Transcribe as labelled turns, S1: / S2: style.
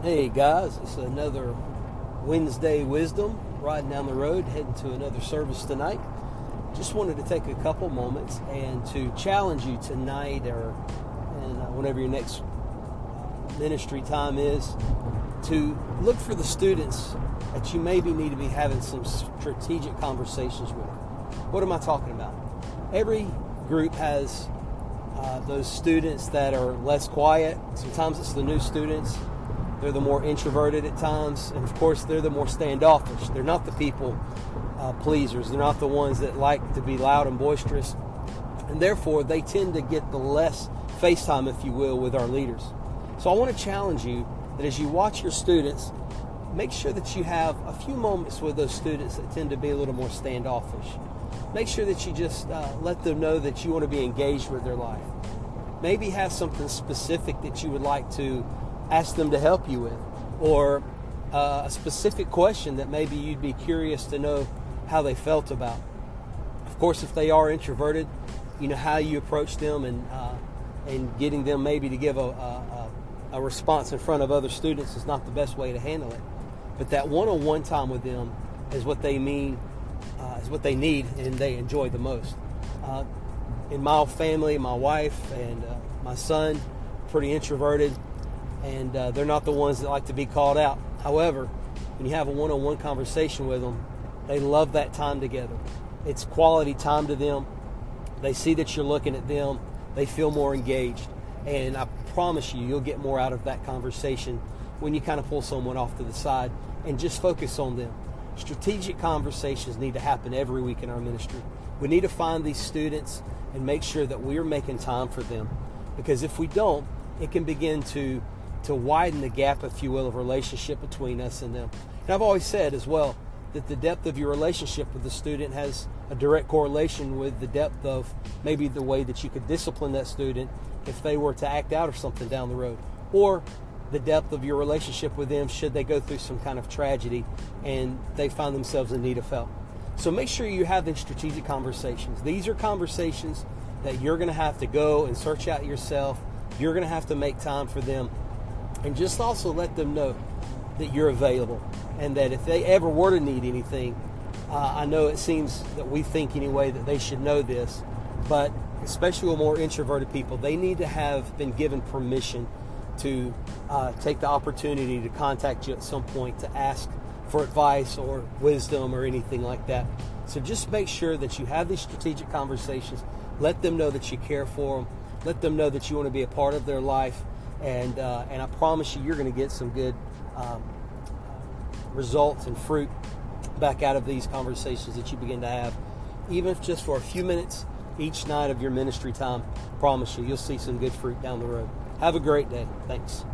S1: Hey guys, it's another Wednesday Wisdom riding down the road, heading to another service tonight. Just wanted to take a couple moments and to challenge you tonight or and uh, whenever your next ministry time is to look for the students that you maybe need to be having some strategic conversations with. What am I talking about? Every group has uh, those students that are less quiet. Sometimes it's the new students they're the more introverted at times, and of course, they're the more standoffish. They're not the people uh, pleasers. They're not the ones that like to be loud and boisterous, and therefore, they tend to get the less face time, if you will, with our leaders. So, I want to challenge you that as you watch your students, make sure that you have a few moments with those students that tend to be a little more standoffish. Make sure that you just uh, let them know that you want to be engaged with their life. Maybe have something specific that you would like to ask them to help you with, or uh, a specific question that maybe you'd be curious to know how they felt about. Of course, if they are introverted, you know how you approach them and uh, and getting them maybe to give a, a, a response in front of other students is not the best way to handle it. But that one-on-one time with them is what they mean, uh, is what they need, and they enjoy the most. Uh, in my family, my wife and uh, my son, pretty introverted and uh, they're not the ones that like to be called out. However, when you have a one on one conversation with them, they love that time together. It's quality time to them. They see that you're looking at them, they feel more engaged. And I promise you, you'll get more out of that conversation when you kind of pull someone off to the side and just focus on them. Strategic conversations need to happen every week in our ministry. We need to find these students and make sure that we are making time for them. Because if we don't, it can begin to to widen the gap, if you will, of relationship between us and them. And I've always said as well that the depth of your relationship with the student has a direct correlation with the depth of maybe the way that you could discipline that student if they were to act out or something down the road, or the depth of your relationship with them should they go through some kind of tragedy and they find themselves in need of help. So make sure you have these strategic conversations. These are conversations that you're going to have to go and search out yourself. You're going to have to make time for them and just also let them know that you're available and that if they ever were to need anything, uh, I know it seems that we think anyway that they should know this, but especially with more introverted people, they need to have been given permission to uh, take the opportunity to contact you at some point to ask for advice or wisdom or anything like that. So just make sure that you have these strategic conversations. Let them know that you care for them. Let them know that you want to be a part of their life and uh, and I promise you, you're going to get some good um, results and fruit back out of these conversations that you begin to have, even if just for a few minutes each night of your ministry time. I promise you, you'll see some good fruit down the road. Have a great day. Thanks.